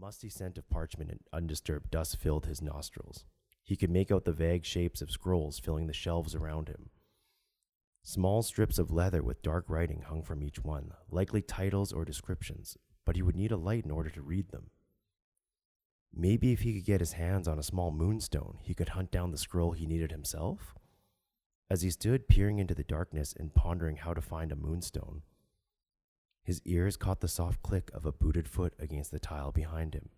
musty scent of parchment and undisturbed dust filled his nostrils. He could make out the vague shapes of scrolls filling the shelves around him. Small strips of leather with dark writing hung from each one, likely titles or descriptions, but he would need a light in order to read them. Maybe if he could get his hands on a small moonstone, he could hunt down the scroll he needed himself? As he stood peering into the darkness and pondering how to find a moonstone, his ears caught the soft click of a booted foot against the tile behind him.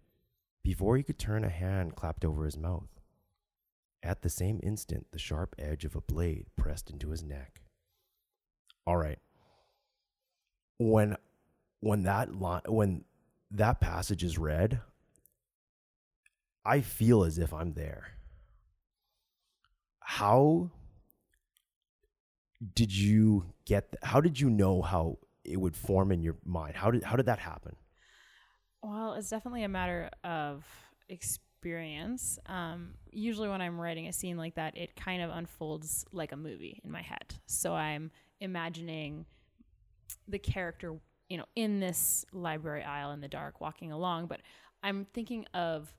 Before he could turn, a hand clapped over his mouth. At the same instant, the sharp edge of a blade pressed into his neck. All right. When when that line when that passage is read, I feel as if I'm there. How did you get how did you know how it would form in your mind? How did how did that happen? Well, it's definitely a matter of experience. Um, usually, when I'm writing a scene like that, it kind of unfolds like a movie in my head. So I'm imagining the character, you know, in this library aisle in the dark, walking along. But I'm thinking of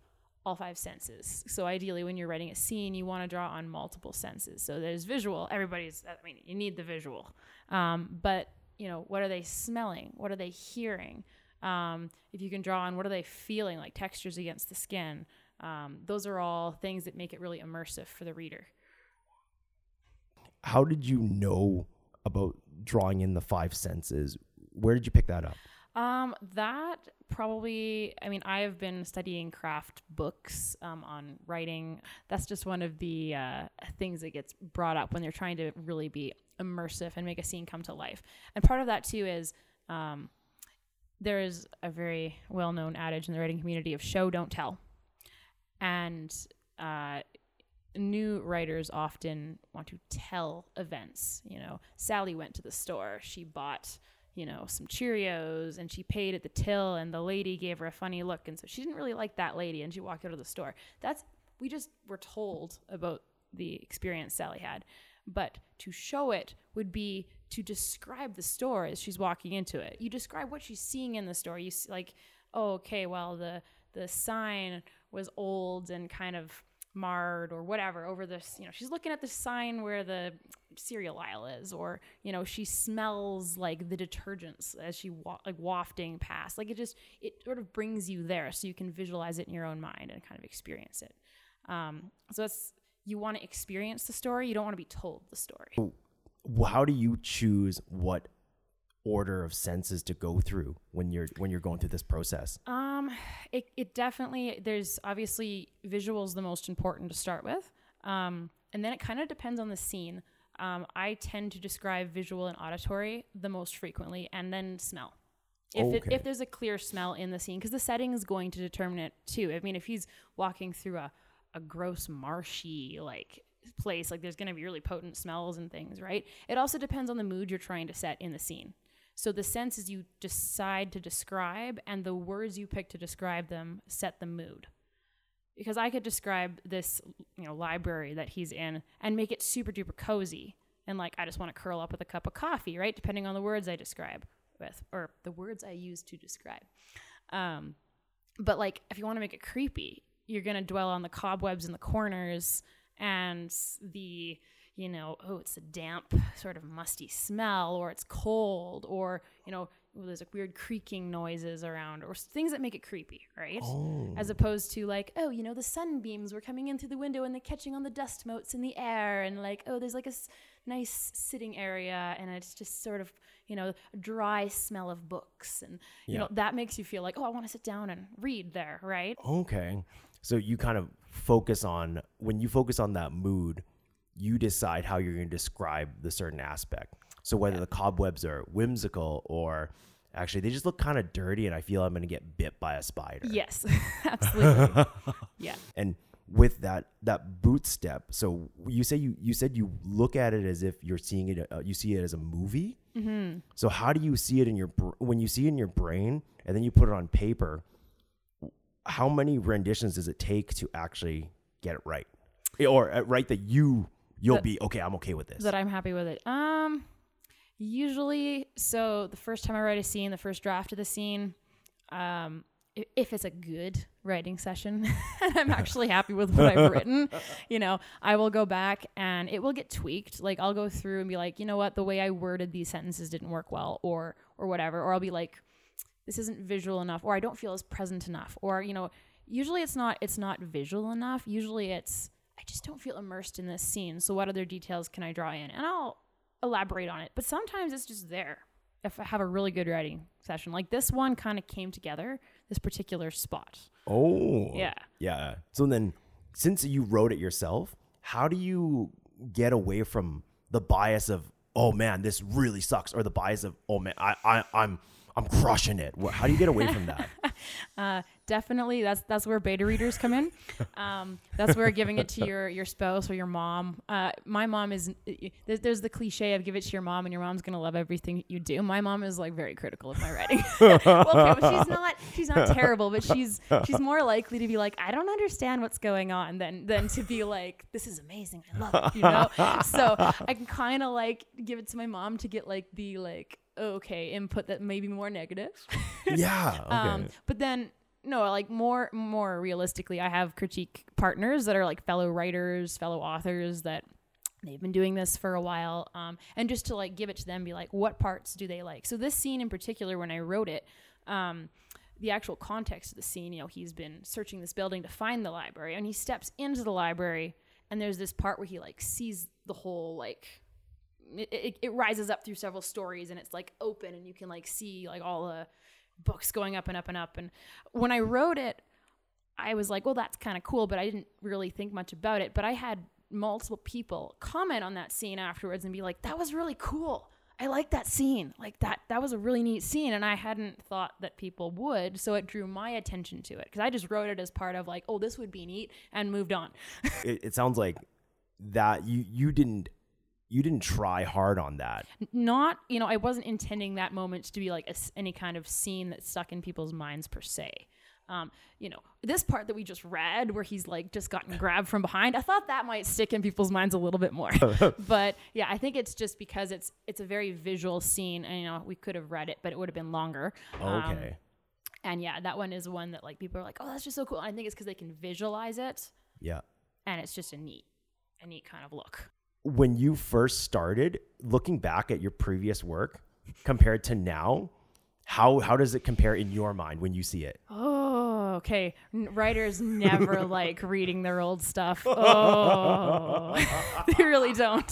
all five senses. So ideally, when you're writing a scene, you want to draw on multiple senses. So there's visual. Everybody's. I mean, you need the visual. Um, but you know, what are they smelling? What are they hearing? Um, if you can draw on what are they feeling, like textures against the skin. Um, those are all things that make it really immersive for the reader. How did you know about drawing in the five senses? Where did you pick that up? Um, that probably, I mean, I have been studying craft books um, on writing. That's just one of the uh, things that gets brought up when they're trying to really be immersive and make a scene come to life. And part of that too is um, there is a very well known adage in the writing community of show, don't tell. And uh, new writers often want to tell events. You know, Sally went to the store, she bought you know, some Cheerios and she paid at the till and the lady gave her a funny look. And so she didn't really like that lady and she walked out of the store. That's, we just were told about the experience Sally had. But to show it would be to describe the store as she's walking into it. You describe what she's seeing in the store. You see, like, oh, okay, well, the, the sign was old and kind of marred or whatever over this you know she's looking at the sign where the cereal aisle is or you know she smells like the detergents as she wa- like wafting past like it just it sort of brings you there so you can visualize it in your own mind and kind of experience it um, so it's you want to experience the story you don't want to be told the story How do you choose what order of senses to go through when you're when you're going through this process? Um, it, it definitely there's obviously visuals the most important to start with. Um, and then it kind of depends on the scene. Um, I tend to describe visual and auditory the most frequently, and then smell. If, it, if there's a clear smell in the scene, because the setting is going to determine it too. I mean, if he's walking through a, a gross marshy like place, like there's going to be really potent smells and things, right? It also depends on the mood you're trying to set in the scene. So the senses you decide to describe and the words you pick to describe them set the mood. Because I could describe this, you know, library that he's in and make it super duper cozy. And like I just want to curl up with a cup of coffee, right? Depending on the words I describe with or the words I use to describe. Um, but like if you want to make it creepy, you're going to dwell on the cobwebs in the corners and the you know, oh, it's a damp, sort of musty smell, or it's cold, or, you know, oh, there's like weird creaking noises around, or things that make it creepy, right? Oh. As opposed to like, oh, you know, the sunbeams were coming in through the window and they're catching on the dust motes in the air, and like, oh, there's like a s- nice sitting area, and it's just sort of, you know, a dry smell of books, and, you Yeah. know, that makes you feel like, oh, I want to sit down and read there, right? Okay. So you kind of focus on when you focus on that mood, you decide how you're going to describe the certain aspect. So whether the cobwebs are whimsical or actually they just look kind of dirty and I feel I'm going to get bit by a spider. Yes, absolutely. yeah. And with that that boot step, so you say you you said you look at it as if you're seeing it uh, you see it as a movie. Mm-hmm. So how do you see it in your br- when you see it in your brain and then you put it on paper? How many renditions does it take to actually get it right, or uh, right that you you'll That- be okay? I'm okay with this. that I'm happy with it. Um, usually, so the first time I write a scene, the first draft of the scene, um, if it's a good writing session and I'm actually happy with what I've written, you know, I will go back and it will get tweaked. Like I'll go through and be like, you know what, the way I worded these sentences didn't work well or or whatever. Or I'll be like, this isn't visual enough or I don't feel as present enough. Or, you know, usually it's not it's not visual enough. Usually it's I just don't feel immersed in this scene. So what other details can I draw in? And I'll elaborate on it. But sometimes it's just there. If I have a really good writing session, like this one kind of came together, this particular spot. Oh. Yeah. Yeah. So then, since you wrote it yourself, how do you get away from the bias of, oh man, this really sucks, or the bias of, oh man, I, I, I'm, I'm crushing it. How do you get away from that? Uh, definitely, that's that's where beta readers come in. Um, that's where giving it to your your spouse or your mom. Uh, my mom is there's, the cliche of give it to your mom and your mom's gonna love everything you do. My mom is like very critical of my writing. well, okay, she's not she's not terrible, but she's she's more likely to be like I don't understand what's going on than than to be like this is amazing. I love it. You know. so I can kind of like give it to my mom to get like the like okay input that may be more negative. yeah. Okay. Um, but then no, like more more realistically, I have critique partners that are like fellow writers, fellow authors that they've been doing this for a while. Um, and just to like give it to them, be like, what parts do they like? So this scene in particular, when I wrote it, um, the actual context of the scene, you know, he's been searching this building to find the library, and he steps into the library, and there's this part where he like sees the whole like it, it, rises up through several stories and it's like open and you can like see like all the books going up and up and up. And when i wrote it i was like well that's kind of cool but i didn't really think much about it. But i had multiple people comment on that scene afterwards and be like that was really cool. I like that scene. Like that that was a really neat scene. And i hadn't thought that people would so it drew my attention to it because i just wrote it as part of like oh this would be neat and moved on. It, it sounds like that you you didn't you didn't try hard on that. not you know i wasn't intending that moment to be like a any kind of scene that's stuck in people's minds per se um, you know this part that we just read where he's like just gotten grabbed from behind i thought that might stick in people's minds a little bit more but yeah i think it's just because it's it's a very visual scene and you know we could have read it but it would have been longer Um, Okay. and yeah that one is one that like people are like oh that's just so cool and i think it's because they can visualize it yeah. and it's just a neat a neat kind of look When you first started, looking back at your previous work compared to now, how how does it compare in your mind when you see it? Oh, okay. Writers never like reading their old stuff. Oh, they really don't.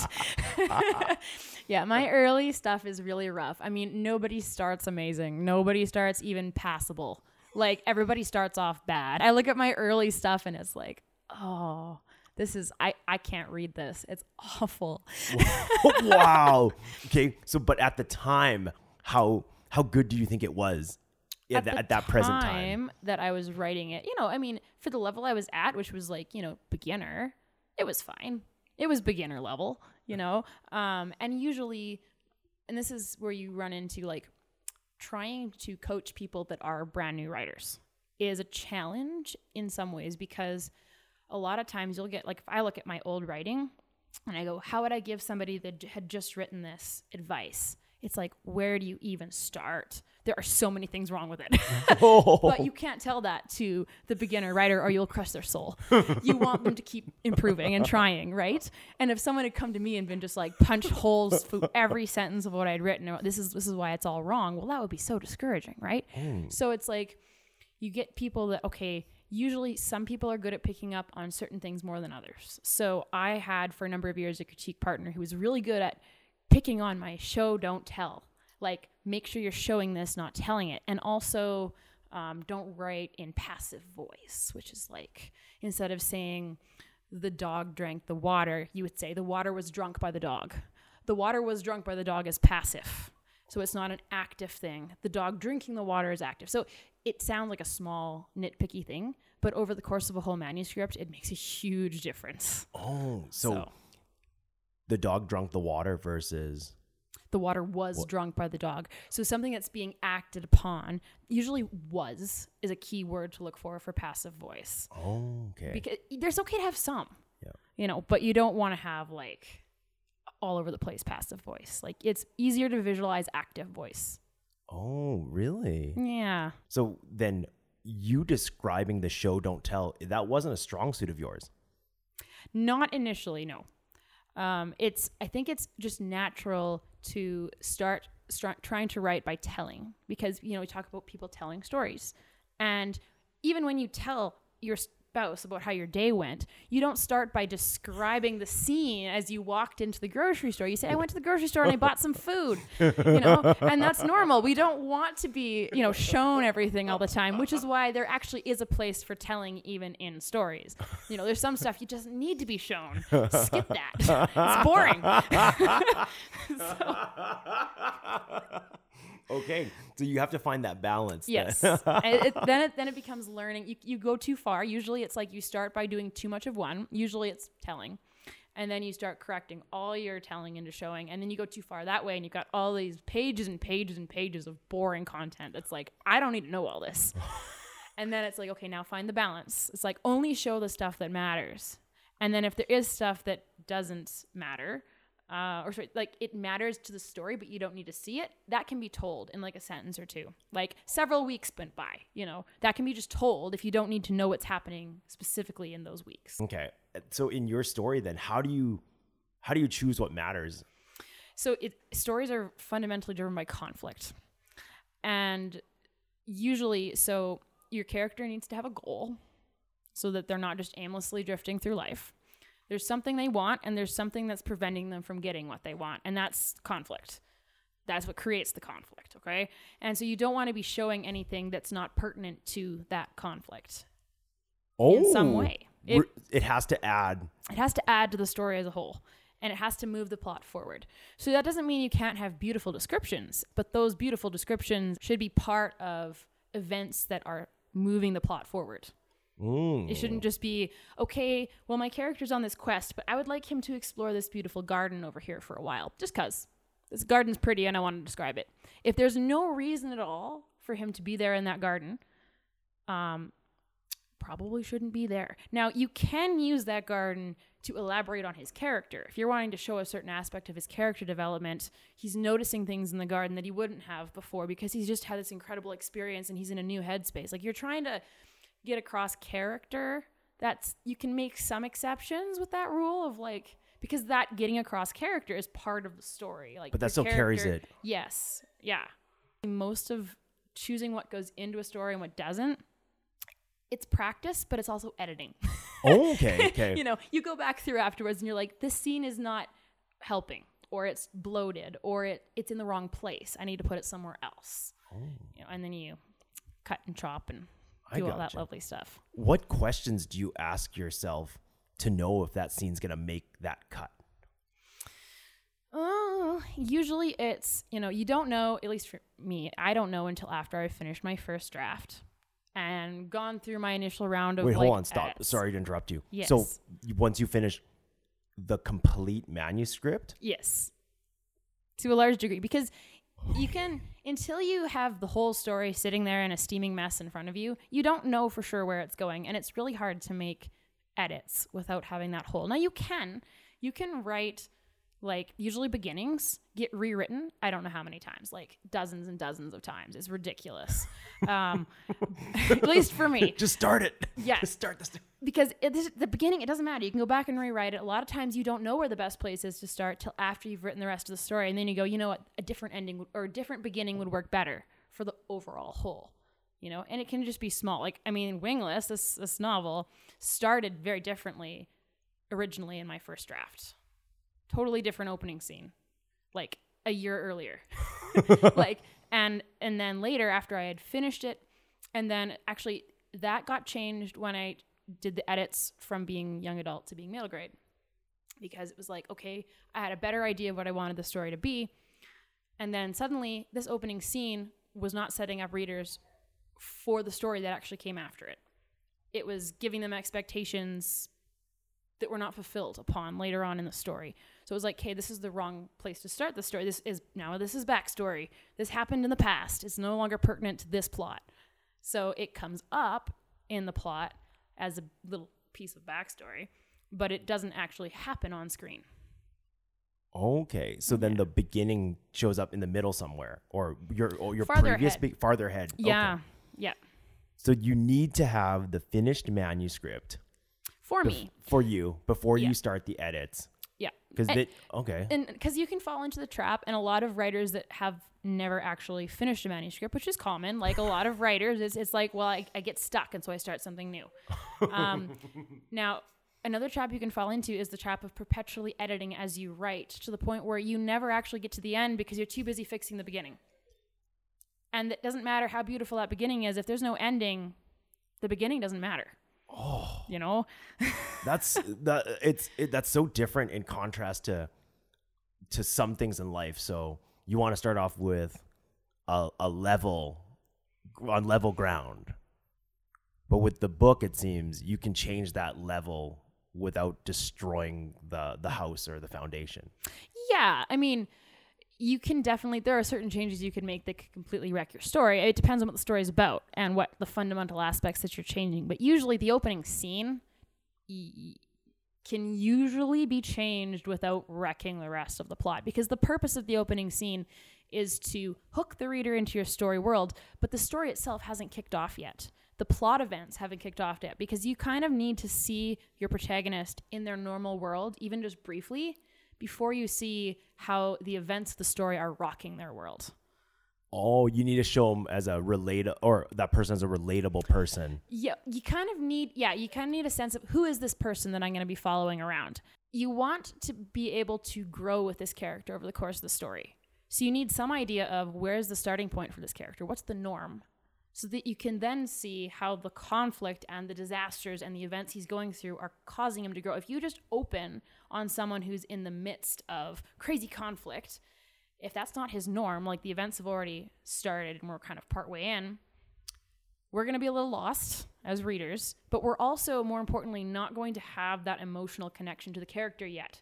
yeah, my early stuff is really rough. I mean, nobody starts amazing. Nobody starts even passable. Like everybody starts off bad. I look at my early stuff and it's like, oh, this is I I can't read this. It's awful. wow. Okay. So, but at the time, how how good do you think it was at, the at that present time? that I was writing it, you know, I mean, for the level I was at, which was like, you know, beginner, it was fine. It was beginner level, you know. Um, and usually, and this is where you run into like trying to coach people that are brand new writers is a challenge in some ways because a lot of times you'll get like if I look at my old writing and I go, how would I give somebody that had just written this advice? It's like, where do you even start? There are so many things wrong with it. but you can't tell that to the beginner writer or you'll crush their soul. you want them to keep improving and trying, right? And if someone had come to me and been just like punch holes through every sentence of what I'd written, this is this is why it's all wrong, well, that would be so discouraging, right? Mm. So it's like you get people that okay usually some people are good at picking up on certain things more than others. So i had for a number of years a critique partner who was really good at picking on my show don't tell. Like make sure you're showing this not telling it. And also um, don't write in passive voice which is like instead of saying the dog drank the water you would say the water was drunk by the dog. The water was drunk by the dog is passive. So it's not an active thing. The dog drinking the water is active. So it sounds like a small nitpicky thing, but over the course of a whole manuscript, it makes a huge difference. Oh, so, So the dog drunk the water versus the water was drunk by the dog. So something that's being acted upon, usually was is a key word to look for for passive voice. oh, okay. Because there's okay to have some. Yeah. You know, but you don't want to have like all over the place passive voice. Like it's easier to visualize active voice. Oh, really? Yeah. So then you describing the show Don't Tell, that wasn't a strong suit of yours. Not initially, no. Um, it's I think it's just natural to start, start trying to write by telling because you know we talk about people telling stories, and even when you tell your spouse about how your day went, you don't start by describing the scene as you walked into the grocery store. You say, I went to the grocery store and I bought some food, you know, and that's normal. We don't want to be, you know, shown everything all the time, which is why there actually is a place for telling even in stories. You know, there's some stuff you just need to be shown. Skip that. it's boring. so, okay, so you have to find that balance. Yes. And it, then it then it becomes learning. You you go too far. Usually it's like you start by doing too much of one. Usually it's telling. And then you start correcting all your telling into showing, and then you go too far that way, and you've got all these pages and pages and pages of boring content. It's like I don't need to know all this. and then it's like, okay, now find the balance. It's like only show the stuff that matters, and then if there is stuff that doesn't matter, uh, or sorry, like it matters to the story, but you don't need to see it. That can be told in like a sentence or two. Like several weeks went by, you know, that can be just told if you don't need to know what's happening specifically in those weeks. Okay, so in your story, then how do you how do you choose what matters? So it stories are fundamentally driven by conflict, and usually, so your character needs to have a goal, so that they're not just aimlessly drifting through life. There's something they want, and there's something that's preventing them from getting what they want, and that's conflict. That's what creates the conflict, okay? And so you don't want to be showing anything that's not pertinent to that conflict in some oh, way. It, it has to add. it has to add to the story as a whole and it has to move the plot forward. So that doesn't mean you can't have beautiful descriptions, but those beautiful descriptions should be part of events that are moving the plot forward. Mm. It shouldn't just be, okay, well, my character's on this quest, but I would like him to explore this beautiful garden over here for a while, just because this garden's pretty and I want to describe it. If there's no reason at all for him to be there in that garden, um, probably shouldn't be there. Now, you can use that garden to elaborate on his character. If you're wanting to show a certain aspect of his character development, he's noticing things in the garden that he wouldn't have before because he's just had this incredible experience and he's in a new headspace. Like you're trying to get across character. That's you can make some exceptions with that rule of like because that getting across character is part of the story. Like But that still carries it. Yes. Yeah. Most of choosing what goes into a story and what doesn't, it's practice, but it's also editing. Oh, okay, okay. you know, you go back through afterwards and you're like, this scene is not helping, or it's bloated, or it it's in the wrong place. I need to put it somewhere else. Oh. You know, and then you cut and chop and do all that gotcha. lovely stuff. What questions do you ask yourself to know if that scene's gonna make that cut? Oh, usually it's, you know, you don't know, at least for me, I don't know until after I've finished my first draft and gone through my initial round of Wait, like, hold on, stop. edits. Sorry to interrupt you. So Yes. you- once you finish the complete manuscript, Yes. To a large degree because you can until you have the whole story sitting there in a steaming mess in front of you, you don't know for sure where it's going and it's really hard to make edits without having that whole. Now you can you can write like usually beginnings get rewritten i don't know how many times like dozens and dozens of times. It's ridiculous. Um at least for me. Just start it. Yeah. just start this. because at this, the beginning it doesn't matter. You can go back and rewrite it. A lot of times you don't know where the best place is to start till after you've written the rest of the story. And then you go you know what? A different ending or a different beginning would work better for the overall whole you know? And it can just be small. Like i mean wingless this this novel started very differently originally in my first draft totally different opening scene like a year earlier. Like and and then later after i had finished it and then actually that got changed when i did the edits from being young adult to being middle grade. Because it was like okay i had a better idea of what i wanted the story to be. And then suddenly this opening scene was not setting up readers for the story that actually came after it. It was giving them expectations that were not fulfilled upon later on in the story. So it was like, okay, this is the wrong place to start the story. This is now this is backstory. This happened in the past. It's no longer pertinent to this plot. So it comes up in the plot as a little piece of backstory, but it doesn't actually happen on screen. Okay, so then the beginning shows up in the middle somewhere, or your or your Farther previous ahead. be- farther ahead. Okay. Yeah. Yeah. So you need to have the finished manuscript For bef- me, for you before Yeah. you start the edits. Because they okay. and because you can fall into the trap and a lot of writers that have never actually finished a manuscript which is common like a lot of writers it's, it's like well I, I get stuck and so i start something new. Um, now another trap you can fall into is the trap of perpetually editing as you write to the point where you never actually get to the end because you're too busy fixing the beginning. And it doesn't matter how beautiful that beginning is if there's no ending the beginning doesn't matter oh. You know? That's that it's it, that's so different in contrast to to some things in life. So you want to start off with a, a level on level ground. But with the book it seems you can change that level without destroying the the house or the foundation. Yeah, I mean, you can definitely. There are certain changes you can make that could completely wreck your story. It depends on what the story is about and what the fundamental aspects that you're changing. But usually, the opening scene can usually be changed without wrecking the rest of the plot because the purpose of the opening scene is to hook the reader into your story world, but the story itself hasn't kicked off yet. The plot events haven't kicked off yet because you kind of need to see your protagonist in their normal world, even just briefly, before you see how the events of the story are rocking their world. oh you need to show them as a relate or that person as a relatable person Yeah, you kind of need yeah, you kind of need a sense of who is this person that I'm going to be following around. You want to be able to grow with this character over the course of the story. So you need some idea of where's the starting point for this character? What's the norm? So that you can then see how the conflict and the disasters and the events he's going through are causing him to grow. If you just open on someone who's in the midst of crazy conflict, if that's not his norm, like the events have already started and we're kind of partway in, we're going to be a little lost as readers, but we're also, more importantly, not going to have that emotional connection to the character yet.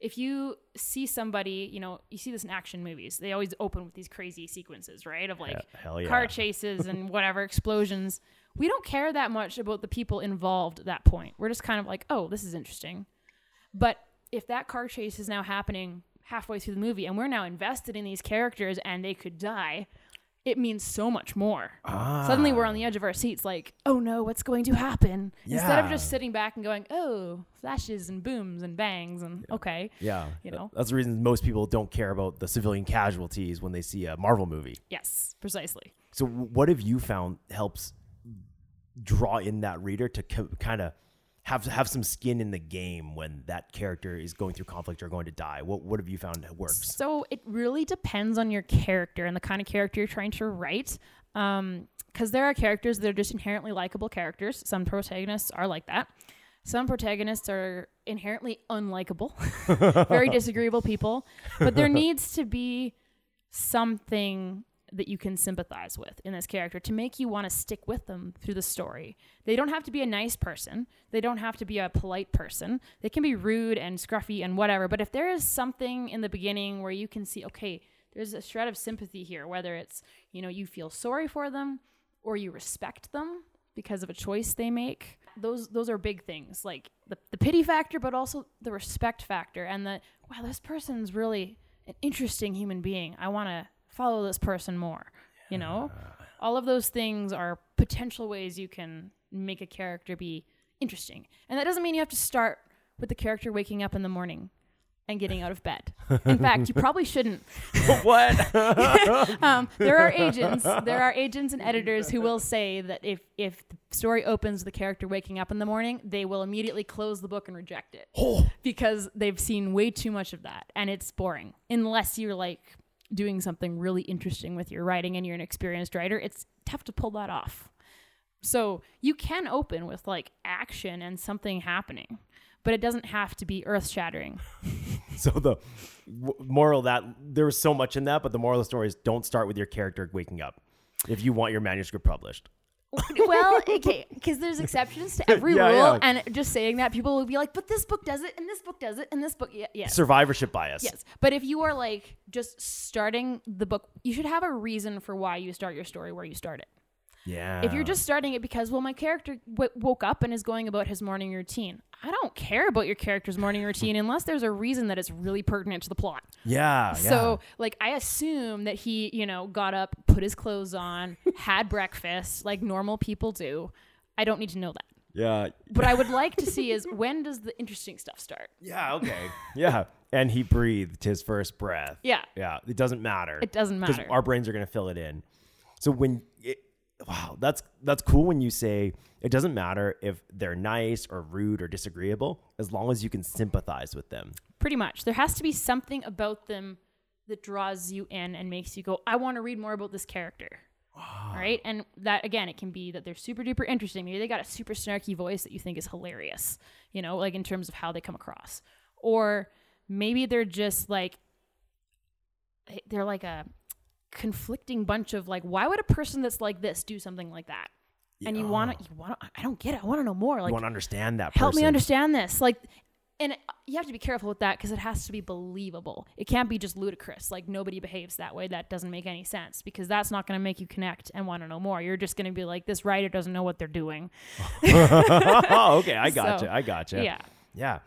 If you see somebody, you know, you see this in action movies, they always open with these crazy sequences, right? Of like Yeah, yeah. car chases and whatever explosions. We don't care that much about the people involved at that point. We're just kind of like, oh, this is interesting. But if that car chase is now happening halfway through the movie and we're now invested in these characters and they could die, it means so much more. Suddenly we're on the ah. edge of our seats, like, oh no, what's going to happen? Instead of just sitting back and going, oh, flashes and booms and bangs and okay. yeah You know? that's the reason most people don't care about the civilian casualties when they see a marvel movie Yes, precisely. So, what have you found helps draw in that reader to co- kind of have have some skin in the game when that character is going through conflict or going to die? What what have you found works? So it really depends on your character and the kind of character you're trying to write. Um, because there are characters that are just inherently likable characters. Some protagonists are like that. Some protagonists are inherently unlikable, very disagreeable people. But there needs to be something that you can sympathize with in this character to make you want to stick with them through the story. They don't have to be a nice person. They don't have to be a polite person. They can be rude and scruffy and whatever. But if there is something in the beginning where you can see, okay, there's a shred of sympathy here, whether it's, you know, you feel sorry for them or you respect them because of a choice they make. Those those are big things. Like the, the pity factor, but also the respect factor and the wow, this person's really an interesting human being. I want to follow this person more. You know, all of those things are potential ways you can make a character be interesting. And that doesn't mean you have to start with the character waking up in the morning and getting out of bed. In fact, you probably shouldn't. what? Um, there are agents, there are agents and editors who will say that if if the story opens with the character waking up in the morning, they will immediately close the book and reject it because they've seen way too much of that and it's boring. Unless you're like doing something really interesting with your writing and you're an experienced writer, it's tough to pull that off. So you can open with like action and something happening, but it doesn't have to be earth shattering. so the w- moral that there was so much in that, but the moral of the story is don't start with your character waking up if you want your manuscript published. well, okay, because there's exceptions to every Yeah, rule, yeah. and just saying that people will be like, "But this book does it, and this book does it, and this book, yeah, yes, Survivorship bias. yes." But if you are like just starting the book, you should have a reason for why you start your story where you start it. Yeah. If you're just starting it because, well, my character w- woke up and is going about his morning routine, I don't care about your character's morning routine unless there's a reason that it's really pertinent to the plot. Yeah. So, like, I assume that he, you know, got up, put his clothes on, had breakfast, like normal people do. I don't need to know that. yeah. What I would like to see is when does the interesting stuff start? Yeah. Okay. yeah. And he breathed his first breath. Yeah. Yeah. It doesn't matter. It doesn't because matter. our brains are going to fill it in. So when it, wow, that's that's cool when you say it doesn't matter if they're nice or rude or disagreeable as long as you can sympathize with them. Pretty much. There has to be something about them that draws you in and makes you go, I want to read more about this character. Right? And that, again, it can be that they're super duper interesting. Maybe they got a super snarky voice that you think is hilarious, you know, like in terms of how they come across. Or maybe they're just like, eh, they're like a conflicting bunch of like, why would a person that's like this do something like that? And you want to, you want to, I don't get it. I want to know more. Like, you want to understand that help me understand this like and you have to be careful with that because it has to be believable it can't be just ludicrous like nobody behaves that way that doesn't make any sense because that's not going to make you connect and want to know more you're just going to be like this writer doesn't know what they're doing oh, okay, I So, gotcha. I gotcha. yeah Yeah.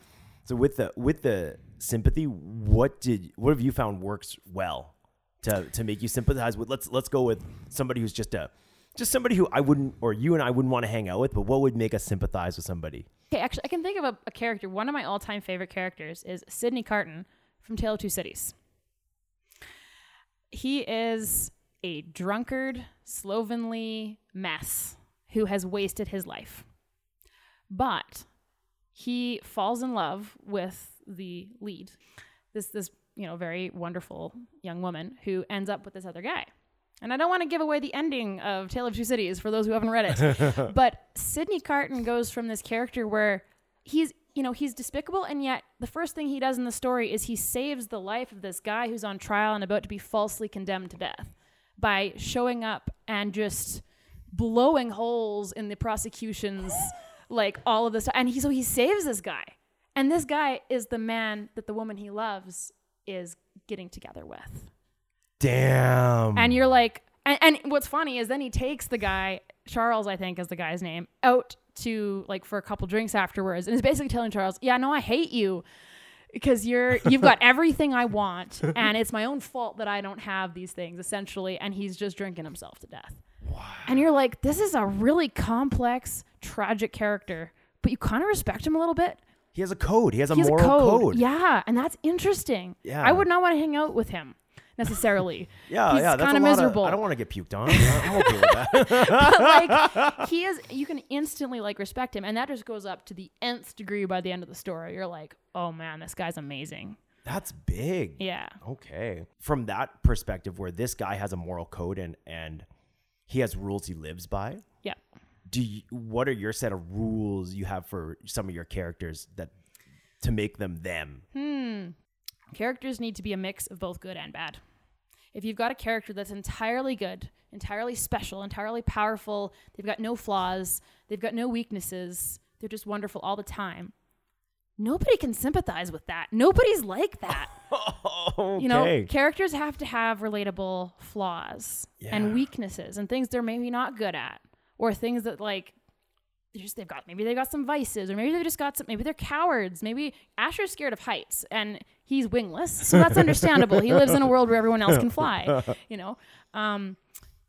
So with the with the sympathy, what did what have you found works well to to make you sympathize with? Let's let's go with somebody who's just a just somebody who I wouldn't or you and I wouldn't want to hang out with, but what would make us sympathize with somebody? okay actually i can think of a, a character one of my all-time favorite characters is Sydney Carton from tale of two cities he is a drunkard slovenly mess who has wasted his life but he falls in love with the lead this this you know very wonderful young woman who ends up with this other guy. And i don't want to give away the ending of tale of two cities for those who haven't read it but Sydney Carton goes from this character where he's you know he's despicable and yet the first thing he does in the story is he saves the life of this guy who's on trial and about to be falsely condemned to death by showing up and just blowing holes in the prosecution's like all of this and he so he saves this guy. And this guy is the man that the woman he loves is getting together with. Damn. and you're like and, and what's funny is then he takes the guy charles i think is the guy's name out to like for a couple drinks afterwards and is basically telling charles yeah no i hate you because you're you've got everything i want and it's my own fault that i don't have these things essentially and he's just drinking himself to death. And you're like this is a really complex tragic character but you kind of respect him a little bit he has a code. He has a he has moral a code. code. yeah and that's interesting Yeah. i would not want to hang out with him necessarily Yeah, He's yeah. Kinda a of- miserable. I don't want to get puked on. I'm okay with that. but like he is you can instantly like respect him and that just goes up to the nth degree by the end of the story you're like oh man this guy's amazing That's big. yeah Okay. From that perspective, where this guy has a moral code and and he has rules he lives by. yeah Do you, what are your set of rules you have for some of your characters that to make them them? hmm characters need to be a mix of both good and bad if you've got a character that's entirely good entirely special entirely powerful they've got no flaws they've got no weaknesses they're just wonderful all the time nobody can sympathize with that nobody's like that okay. you know characters have to have relatable flaws Yeah. and weaknesses and things they're maybe not good at or things that like they're just they've got maybe they've got some vices or maybe they've just got some maybe they're cowards. Maybe asher's scared of heights and he's wingless so that's understandable. He lives in a world where everyone else can fly you know? Um,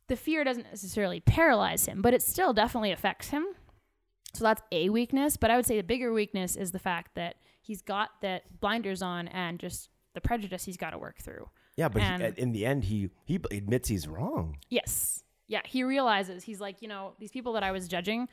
the fear doesn't necessarily paralyze him but it still definitely affects him. So that's a weakness but i would say the bigger weakness is the fact that he's got that blinders on and just the prejudice he's got to work through. Yeah, but he, in the end, he he admits he's wrong. Yes. Yeah, he realizes he's like, you know, these people that I was judging,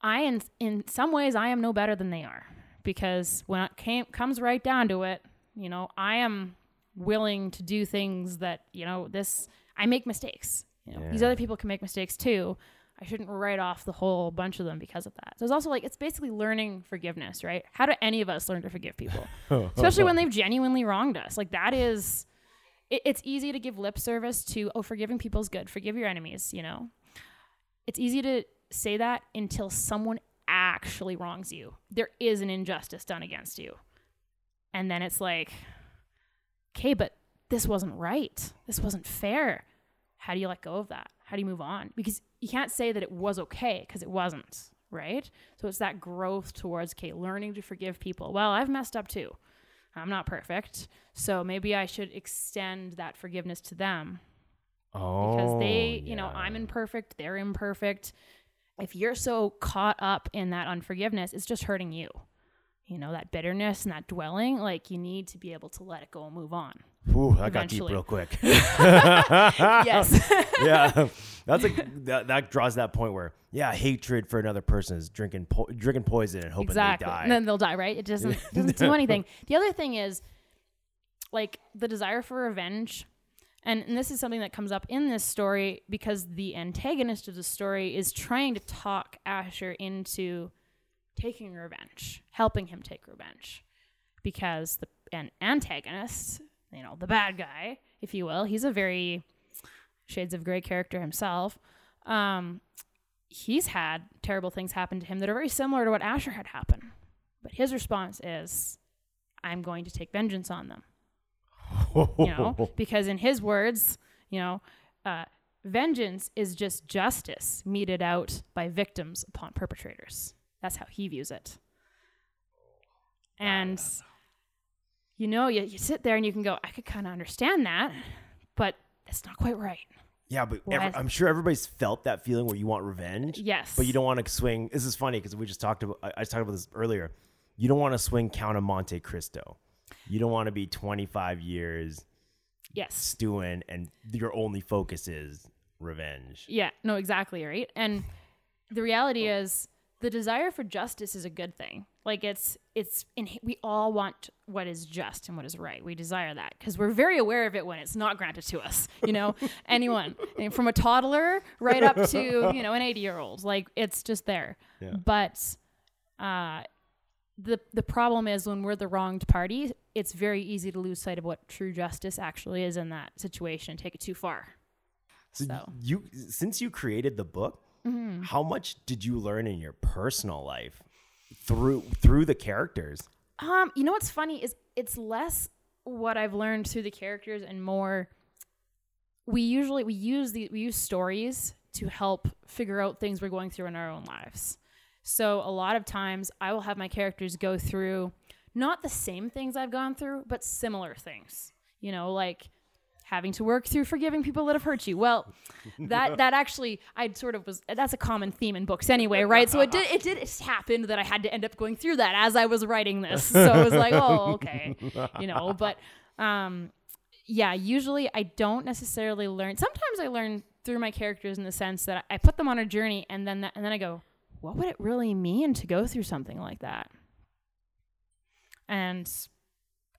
I in in some ways I am no better than they are because when it came comes right down to it, you know, I am willing to do things that, you know, this I make mistakes. You know, these other people can make mistakes too. I shouldn't write off the whole bunch of them because of that. So it's also like it's basically learning forgiveness, right? How do any of us learn to forgive people? Especially when they've genuinely wronged us. Like that is it, it's easy to give lip service to oh forgiving people is good forgive your enemies you know? It's easy to say that until someone actually wrongs you. There is an injustice done against you. And then it's like okay but this wasn't right. This wasn't fair. How do you let go of that? How do you move on? Because you can't say that it was okay because it wasn't right? So it's that growth towards, okay, learning to forgive people. Well, I've messed up too. I'm not perfect. So maybe I should extend that forgiveness to them Oh, because they, you know. I'm imperfect, they're imperfect. If you're so caught up in that unforgiveness, it's just hurting you. You know, that bitterness and that dwelling, like you need to be able to let it go and move on. Ooh, that got deep real quick. yes. yeah, that's like that, that draws that point where yeah, hatred for another person is drinking po- drinking poison and hoping exactly. they die. And then they'll die, right? It doesn't doesn't do anything. The other thing is like the desire for revenge. And, and this is something that comes up in this story because the antagonist of the story is trying to talk Asher into taking revenge, helping him take revenge. Because the an antagonist, you know, the bad guy, if you will, he's a very shades of gray character himself. Um, he's had terrible things happen to him that are very similar to what Asher had happen. But his response is, I'm going to take vengeance on them. You know, because in his words, you know, uh, vengeance is just justice meted out by victims upon perpetrators. That's how he views it. And, you know, you, you sit there and you can go, I could kind of understand that, but it's not quite right. yeah, but every, I'm sure everybody's felt that feeling where you want revenge, Yes. but you don't want to swing. This is funny because we just talked about. I, just talked about this earlier. You don't want to swing Count of Monte Cristo. You don't want to be 25 years Yes. stewing and your only focus is revenge. Yeah, no, exactly, right? And the reality oh. is the desire for justice is a good thing. Like it's it's in we all want what is just and what is right. We desire that because we're very aware of it when it's not granted to us. You know, anyone from a toddler right up to you know an eighty year old, like it's just there. Yeah. But uh, the the problem is when we're the wronged party, it's very easy to lose sight of what true justice actually is in that situation and take it too far. So, So. you since you created the book, how much did you learn in your personal life through through the characters? Um, you know what's funny is it's less what I've learned through the characters and more we usually we use the we use stories to help figure out things we're going through in our own lives. So a lot of times I will have my characters go through not the same things I've gone through, but similar things. You know, like having to work through forgiving people that have hurt you. Well, that that actually I sort of was that's a common theme in books anyway, right? So it did it did it happened that I had to end up going through that as I was writing this. So it was like, oh, okay. You know, but um yeah, usually I don't necessarily learn. Sometimes I learn through my characters in the sense that I put them on a journey and then that, and then I go, what would it really mean to go through something like that? And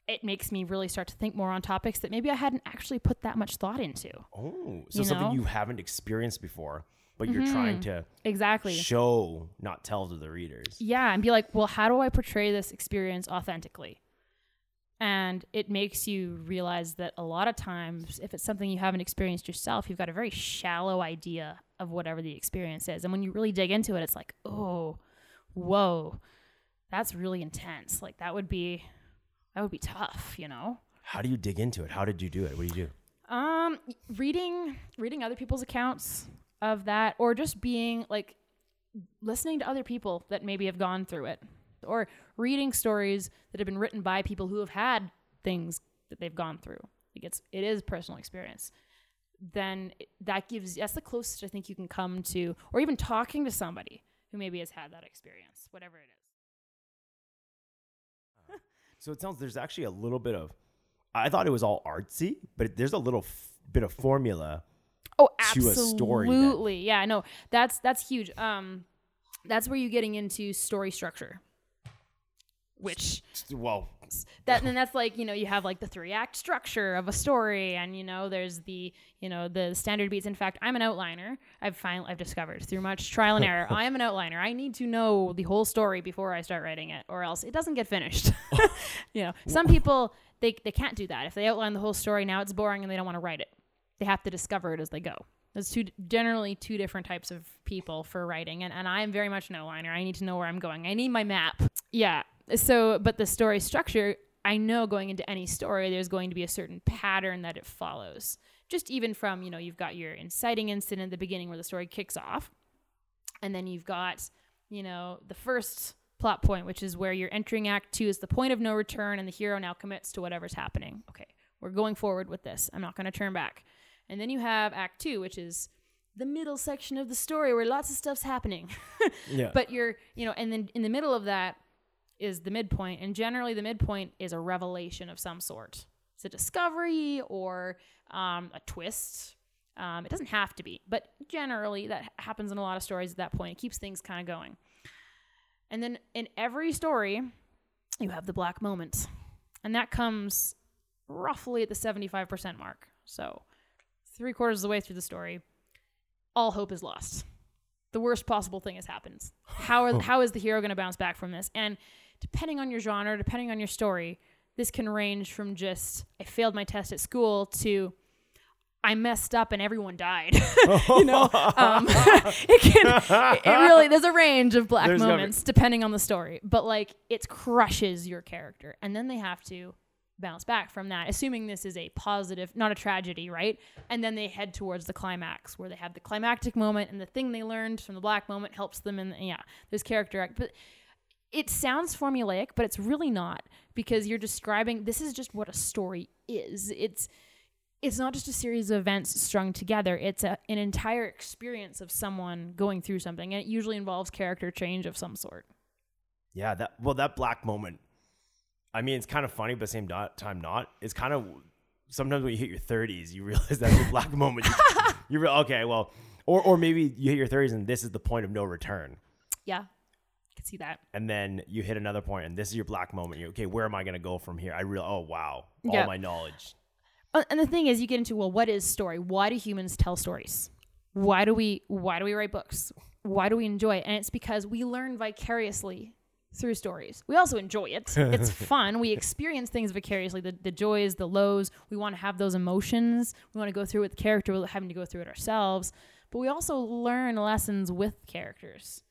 it makes me really start to think more on topics that maybe I hadn't actually put that much thought into. Oh, so You something know? you haven't experienced before, but you're trying mm-hmm. to Exactly. show, not tell to the readers. Yeah, and be like, well, how do I portray this experience authentically? And it makes you realize that a lot of times, if it's something you haven't experienced yourself, you've got a very shallow idea of whatever the experience is. And when you really dig into it, it's like, oh, whoa, that's really intense. Like that would be, that would be tough, you know? How do you dig into it? How did you do it? What do you do? Um, reading reading other people's accounts of that, or just being like listening to other people that maybe have gone through it, or reading stories that have been written by people who have had things that they've gone through. Like it's it is personal experience. Then that gives that's the closest I think you can come to, or even talking to somebody who maybe has had that experience, whatever it is. So it sounds there's actually a little bit of. I thought it was all artsy, but there's a little f- bit of formula. Oh, to a absolutely. story then. Yeah, no, that's that's huge. Um, that's where you're getting into story structure, which Well, that and that's like you know you have like the three act structure of a story, and you know there's the you know the standard beats. In fact, I'm an outliner. I've finally I've discovered through much trial and error. I am an outliner. I need to know the whole story before I start writing it, or else it doesn't get finished. you know, some people they they can't do that. If they outline the whole story, now it's boring and they don't want to write it. They have to discover it as they go. There's two generally two different types of people for writing, and and I'm very much an outliner. I need to know where I'm going. I need my map. Yeah. So, but the story structure, I know going into any story, there's going to be a certain pattern that it follows. Just even from you know, you've got your inciting incident at the beginning where the story kicks off, and then you've got you know, the first plot point, which is where you're entering Act Two, is the point of no return, and the hero now commits to whatever's happening. Okay, we're going forward with this. I'm not going to turn back. And then you have Act Two, which is the middle section of the story where lots of stuff's happening. Yeah. but you're, you know, and then in the middle of that is the midpoint, and generally the midpoint is a revelation of some sort. It's a discovery or um, a twist. Um, it doesn't have to be, but generally that happens in a lot of stories at that point. It keeps things kind of going. And then in every story, you have the black moment. And that comes roughly at the 75% mark. So, three quarters of the way through the story, all hope is lost. The worst possible thing has happened. How, are, how is the hero going to bounce back from this? And depending on your genre, depending on your story, this can range from just, I failed my test at school to, I messed up and everyone died. you know, um, it can, it really, there's a range of black There's moments depending on the story, but like it crushes your character. And then they have to bounce back from that, assuming this is a positive, not a tragedy, right? And then they head towards the climax where they have the climactic moment and the thing they learned from the black moment helps them. And yeah, there's character act, but it sounds formulaic, but it's really not because you're describing this is just what a story is. It's it's not just a series of events strung together. It's a, an entire experience of someone going through something, and it usually involves character change of some sort. Yeah, that well, that black moment. I mean, it's kind of funny, but at the same not, time, not. It's kind of sometimes when you hit your thirties, you realize that's your black moment. You, you re- okay, well, or or maybe you hit your thirties and this is the point of no return, Yeah, Can see that. and then you hit another point and this is your black moment. You okay? Where am I going to go from here? I real oh wow, all Yeah. my knowledge. Uh, and the thing is, you get into well, what is story? Why do humans tell stories? Why do we Why do we write books? Why do we enjoy it? And it's because we learn vicariously through stories. We also enjoy it. It's fun. We experience things vicariously. The the joys, the lows. We want to have those emotions. We want to go through it with the character without having to go through it ourselves. But we also learn lessons with characters.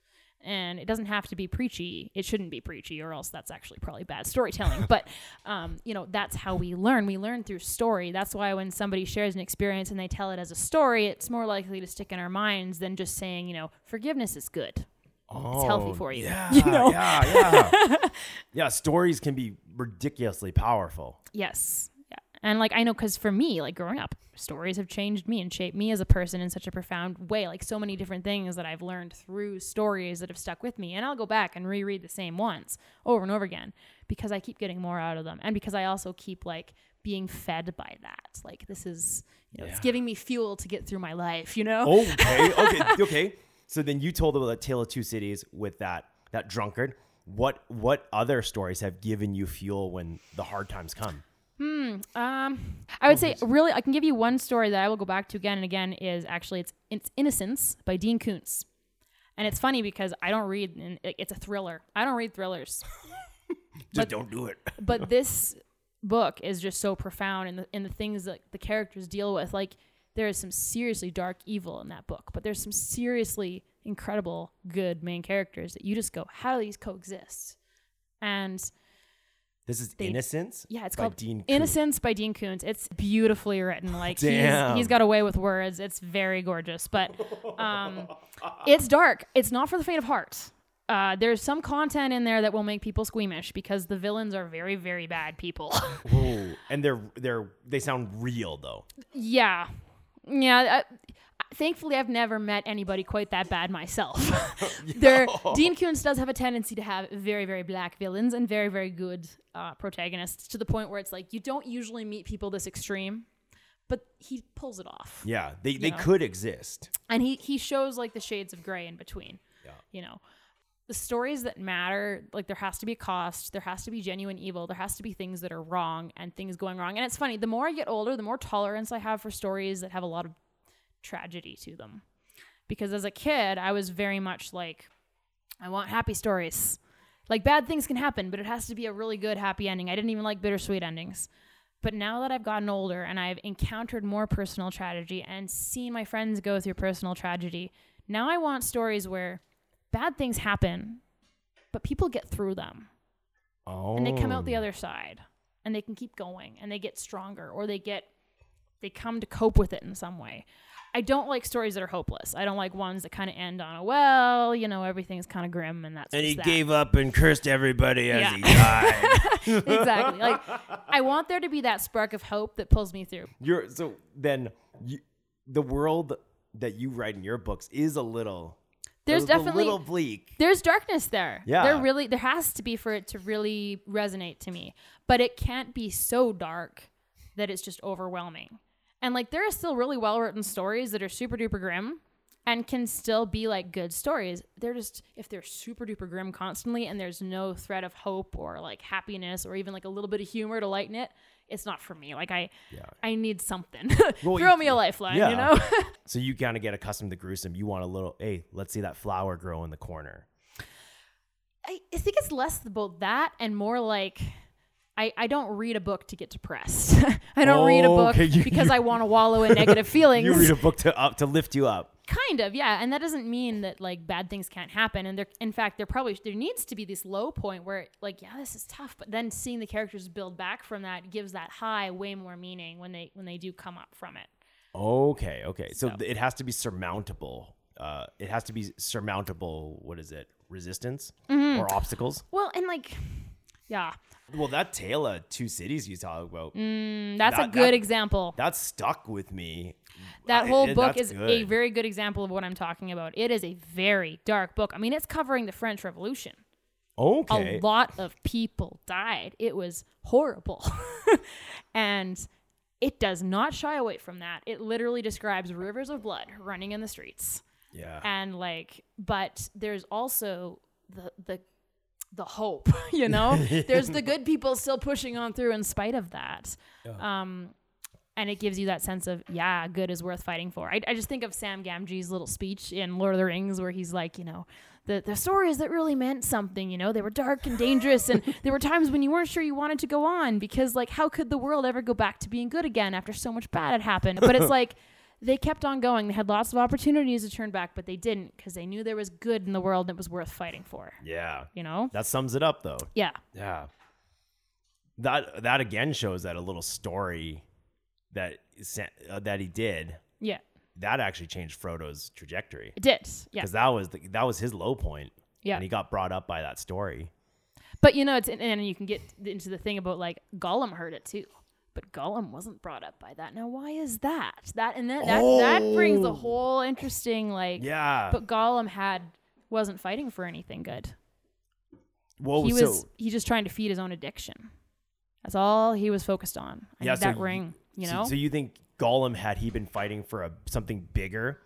And it doesn't have to be preachy. It shouldn't be preachy, or else that's actually probably bad storytelling. but um, you know, that's how we learn. We learn through story. That's why when somebody shares an experience and they tell it as a story, it's more likely to stick in our minds than just saying, you know, forgiveness is good. Oh, healthy for you, Yeah, you know? yeah, yeah. yeah, stories can be ridiculously powerful. Yes. Yeah. And like I know cuz for me, like growing up, stories have changed me and shaped me as a person in such a profound way. Like so many different things that I've learned through stories that have stuck with me. And I'll go back and reread the same ones over and over again because I keep getting more out of them. And because I also keep like being fed by that. Like this is, you know, it's giving me fuel to get through my life, you know? Oh, okay, okay, okay. So then you told about the Tale of Two Cities with that that drunkard. What what other stories have given you fuel when the hard times come? Um, I would say really, I can give you one story that I will go back to again and again. Is actually it's it's Innocence by Dean Koontz, and it's funny because I don't read. And it's a thriller. I don't read thrillers, Just But- don't do it. but this book is just so profound in the in the things that the characters deal with. Like there is some seriously dark evil in that book, but there's some seriously incredible good main characters that you just go, how do these coexist? And This is They- Innocence. Yeah, it's called Dean Koontz. Innocence by Dean Koontz. It's beautifully written. Like Damn. he's he's got a way with words. It's very gorgeous, but um, it's dark. It's not for the faint of heart. Uh, there's some content in there that will make people squeamish because the villains are very very bad people. Ooh, and they're they're they sound real though. yeah, yeah. Uh, thankfully, I've never met anybody quite that bad myself. there, Dean Koontz does have a tendency to have very, very black villains and very, very good uh, protagonists to the point where it's like you don't usually meet people this extreme, but he pulls it off, Yeah, they they know. could exist. and he he shows like the shades of gray in between. Yeah. You know. The stories that matter, like there has to be a cost, there has to be genuine evil, there has to be things that are wrong and things going wrong. And it's funny, the more I get older, the more tolerance I have for stories that have a lot of tragedy to them. Because as a kid, I was very much like, I want happy stories. Like bad things can happen, but it has to be a really good happy ending. I didn't even like bittersweet endings. But now that I've gotten older and I've encountered more personal tragedy and seen my friends go through personal tragedy, now I want stories where bad things happen, but people get through them Oh, and they come out the oh. other side and they can keep going and they get stronger or they get they come to cope with it in some way I don't like stories that are hopeless. I don't like ones that kind of end on a well, you know, everything's kind of grim and that's And he that. gave up and cursed everybody as Yeah. he died. exactly. Like I want there to be that spark of hope that pulls me through. You're so then you, the world that you write in your books is a little There's definitely a, little bleak. there's darkness there. Yeah. There really there has to be for it to really resonate to me. But it can't be so dark that it's just overwhelming. And like there are still really well written stories that are super duper grim and can still be like good stories. They're just if they're super duper grim constantly and there's no thread of hope or like happiness or even like a little bit of humor to lighten it, it's not for me. Like I Yeah. I need something. Well, Throw you- me a lifeline, yeah. you know? So you kind of get accustomed to gruesome. You want a little, hey, let's see that flower grow in the corner. I, I think it's less about that and more like I, I don't read a book to get depressed. I don't read a Oh, book okay, you- because you- I want to wallow in negative feelings. You read a book to up to lift you up. kind of, yeah. And that doesn't mean that like bad things can't happen. And there, in fact, there probably there needs to be this low point where like, yeah, this is tough. But then seeing the characters build back from that gives that high way more meaning when they when they do come up from it. Okay, okay. So, So. it has to be surmountable. Uh, it has to be surmountable. What is it? Resistance Mm-hmm. or obstacles? Well, and like, yeah, Well, that tale of two cities you talk about, Mm, that's a good that- example. that stuck with me. That whole it- book is a very good example of what I'm talking about. It is a very dark book. I mean, it's covering the French Revolution. okay. A lot of people died. It was horrible. and it does not shy away from that. It literally describes rivers of blood running in the streets. Yeah. And like but there's also the the the hope, you know? there's the good people still pushing on through in spite of that. Um and it gives you that sense of yeah good is worth fighting for I, I just think of sam gamgee's little speech in lord of the rings where he's like you know the, the stories that really meant something you know they were dark and dangerous and there were times when you weren't sure you wanted to go on because like how could the world ever go back to being good again after so much bad had happened but it's like they kept on going they had lots of opportunities to turn back but they didn't because they knew there was good in the world that was worth fighting for yeah. you know That sums it up, though. yeah Yeah. That that again shows that a little story that uh, that he did yeah that actually changed Frodo's trajectory it did yeah because that was the, that was his low point. Yeah. And he got brought up by that story. But you know, it's and, and you can get into the thing about like Gollum heard it too. But Gollum wasn't brought up by that. Now, why is that? That and that that, that brings a Oh. whole interesting like. Yeah. But Gollum had wasn't fighting for anything good. Whoa. he so was he just trying to feed his own addiction. That's all he was focused on. I Yeah, so that you- ring. You so- know. So, you think Gollum had he been fighting for a something bigger?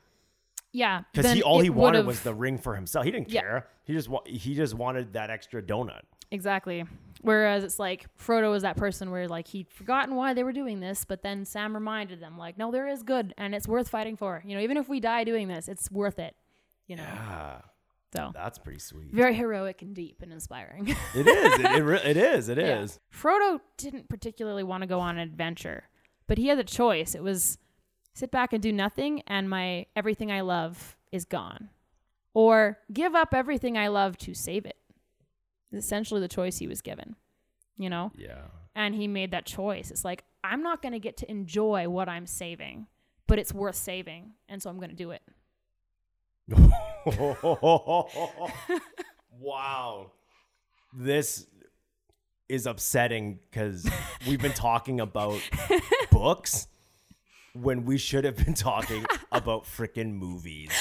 yeah. Because he all he wanted was the ring for himself. He didn't Yeah. care. He just wa- he just wanted that extra donut. Exactly. Whereas it's like Frodo was that person where like he'd forgotten why they were doing this, but then Sam reminded them like, no, there is good and it's worth fighting for. You know, even if we die doing this, it's worth it. You know. Ah, So that's pretty sweet. very heroic and deep and inspiring. It is. It, it, re- it is. It Yeah. is. Frodo didn't particularly want to go on an adventure, but he had a choice. It was sit back and do nothing and my everything I love is gone. Or give up everything I love to save it. Essentially the choice he was given. You know? Yeah. and he made that choice. It's like I'm not going to get to enjoy what I'm saving, but it's worth saving, and so I'm going to do it. wow. This is upsetting because we've been talking about books when we should have been talking about freaking movies.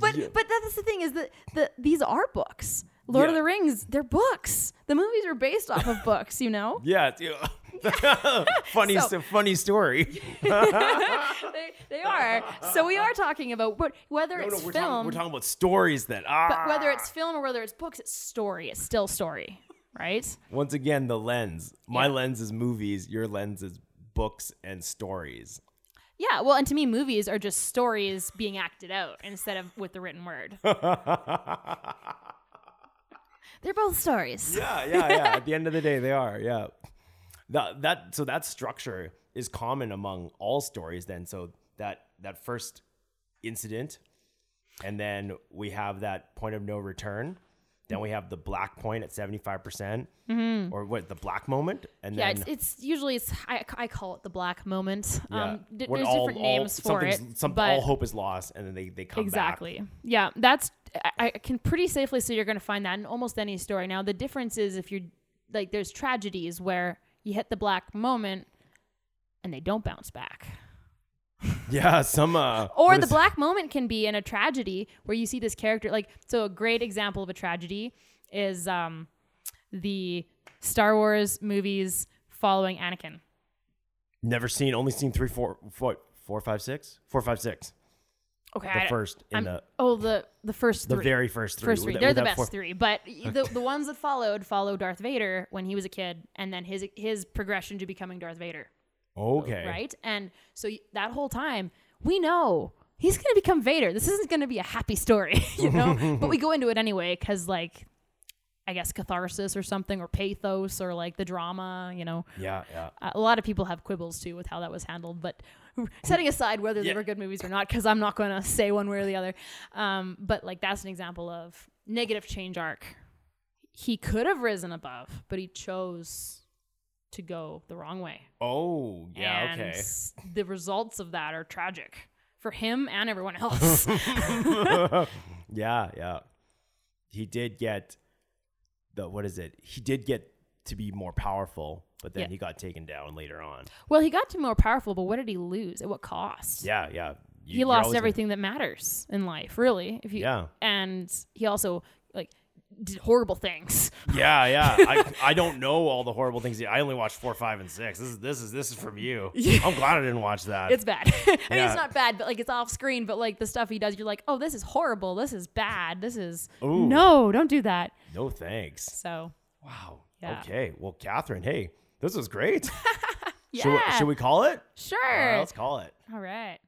But you- but that's the thing is that the these are books. Lord of the Rings, they're books. The movies are based off of books, you know. yeah, funny, So- funny story. they, they are. So we are talking about but whether No, it's no, we're, film, talking, we're talking about stories that ah. but whether it's film or whether it's books, it's story. It's still story, right? Once again, the lens. My Yeah. lens is movies. Your lens is books and stories. Yeah. Well, and to me, movies are just stories being acted out instead of with the written word. They're both stories. Yeah, yeah, yeah. At the end of the day, they are. Yeah. That that so that structure is common among all stories. Then, so that that first incident, and then we have that point of no return, Then we have the black point at 75%, or what, the black moment? And Mm-hmm. Yeah, then it's, it's usually it's I, I call it the black moment. yeah, Um, d- when there's all- different all- names for it, some- but all hope is lost, and then they, they come back. exactly. Yeah, that's I, I can pretty safely say you're going to find that in almost any story. Now the difference is if you're like there's tragedies where you hit the black moment and they don't bounce back. Yeah, some. Uh, Or the is- black moment can be in a tragedy where you see this character like so a great example of a tragedy is um the Star Wars movies following Anakin. Never seen, only seen three, four, four, four, five, six, four, five, six. Okay. The I- first in I'm- the oh the the first the very first three. first three. With- They're with the best four- three. But the the ones that followed follow Darth Vader when he was a kid, and then his his progression to becoming Darth Vader. Okay. Right. And so that whole time we know he's gonna become Vader. This isn't gonna be a happy story, you know. but we go into it anyway because like. I guess catharsis or something, or pathos, or like the drama, you know. Yeah, yeah. Uh, a lot of people have quibbles too with how that was handled, but setting aside whether they were good movies or not, because I'm not going to say one way or the other. Um, but like that's an example of negative change arc. He could have risen above, but he chose to go the wrong way. Oh, yeah, and okay. The results of that are tragic for him and everyone else. yeah, yeah. He did get the what is it? He did get to be more powerful, but then Yeah. he got taken down later on. well, he got to more powerful, but what did he lose? At what cost? Yeah, yeah. You- he lost always gonna- everything that matters in life, really. If you Yeah. and he also like did horrible things. Yeah, yeah. I, I don't know all the horrible things. I only watched four, five, and six. This is this is this is from you. I'm glad I didn't watch that. It's bad. I mean, Yeah. it's not bad, but like it's off screen. But like the stuff he does, you're like, oh, this is horrible. This is bad. This is Ooh. no, don't do that. no thanks. So Wow. Yeah. Okay. Well, Catherine, hey, this was great. yeah, Should, we, should we call it? sure. Right, let's call it. All right.